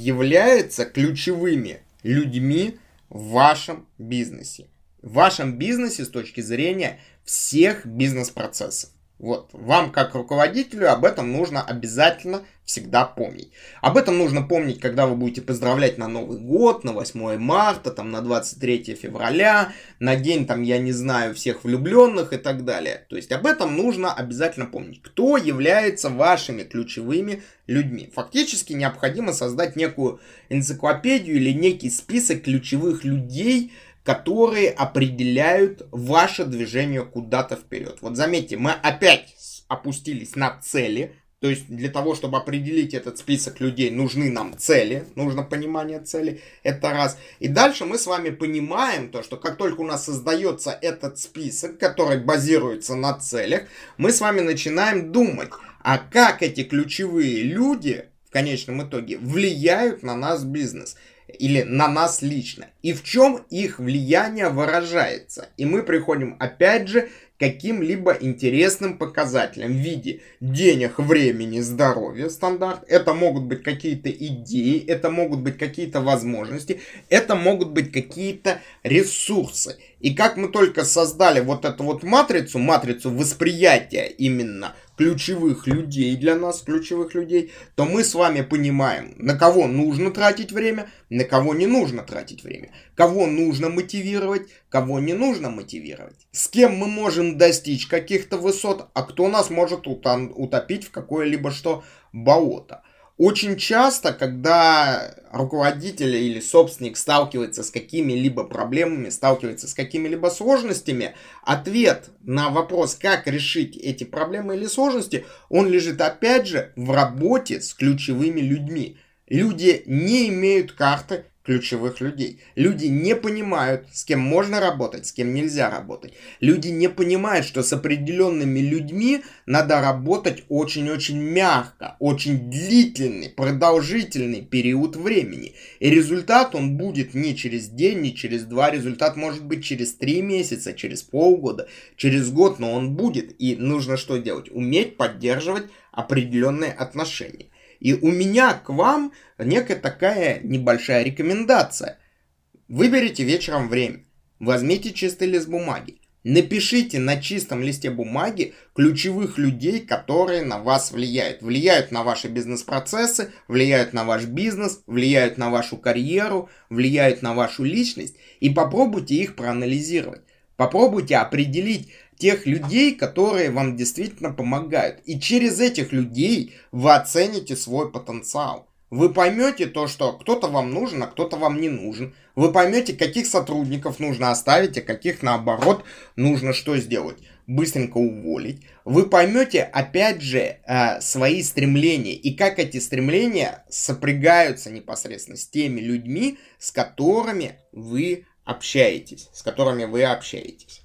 являются ключевыми людьми в вашем бизнесе. В вашем бизнесе с точки зрения всех бизнес-процессов. Вот, вам как руководителю об этом нужно обязательно всегда помнить. Об этом нужно помнить, когда вы будете поздравлять на Новый год, на 8 марта, там, на 23 февраля, на день, там, я не знаю, всех влюбленных и так далее. То есть об этом нужно обязательно помнить. Кто является вашими ключевыми людьми? Фактически необходимо создать некую энциклопедию или некий список ключевых людей, которые определяют ваше движение куда-то вперед. Вот заметьте, мы опять опустились на цели, то есть для того, чтобы определить этот список людей, нужны нам цели, нужно понимание цели, это раз. И дальше мы с вами понимаем то, что как только у нас создается этот список, который базируется на целях, мы с вами начинаем думать, а как эти ключевые люди в конечном итоге влияют на наш бизнес или на нас лично. И в чем их влияние выражается. И мы приходим опять же каким-либо интересным показателям в виде денег, времени, здоровья стандарт. Это могут быть какие-то идеи, это могут быть какие-то возможности, это могут быть какие-то ресурсы. И как мы только создали вот эту вот матрицу, матрицу восприятия именно ключевых людей для нас, ключевых людей, то мы с вами понимаем, на кого нужно тратить время, на кого не нужно тратить время, кого нужно мотивировать, кого не нужно мотивировать, с кем мы можем достичь каких-то высот, а кто нас может утопить в какое-либо что болото. Очень часто, когда руководитель или собственник сталкивается с какими-либо проблемами, сталкивается с какими-либо сложностями, ответ на вопрос, как решить эти проблемы или сложности, он лежит опять же в работе с ключевыми людьми. Люди не имеют карты ключевых людей. Люди не понимают, с кем можно работать, с кем нельзя работать. Люди не понимают, что с определенными людьми надо работать очень-очень мягко, очень длительный, продолжительный период времени. И результат он будет не через день, не через два, результат может быть через три месяца, через полгода, через год, но он будет. И нужно что делать? Уметь поддерживать определенные отношения. И у меня к вам некая такая небольшая рекомендация. Выберите вечером время. Возьмите чистый лист бумаги. Напишите на чистом листе бумаги ключевых людей, которые на вас влияют. Влияют на ваши бизнес-процессы, влияют на ваш бизнес, влияют на вашу карьеру, влияют на вашу личность. И попробуйте их проанализировать. Попробуйте определить, тех людей, которые вам действительно помогают. И через этих людей вы оцените свой потенциал. Вы поймете то, что кто-то вам нужен, а кто-то вам не нужен. Вы поймете, каких сотрудников нужно оставить, а каких наоборот нужно что сделать. Быстренько уволить. Вы поймете, опять же, э, свои стремления и как эти стремления сопрягаются непосредственно с теми людьми, с которыми вы общаетесь, с которыми вы общаетесь.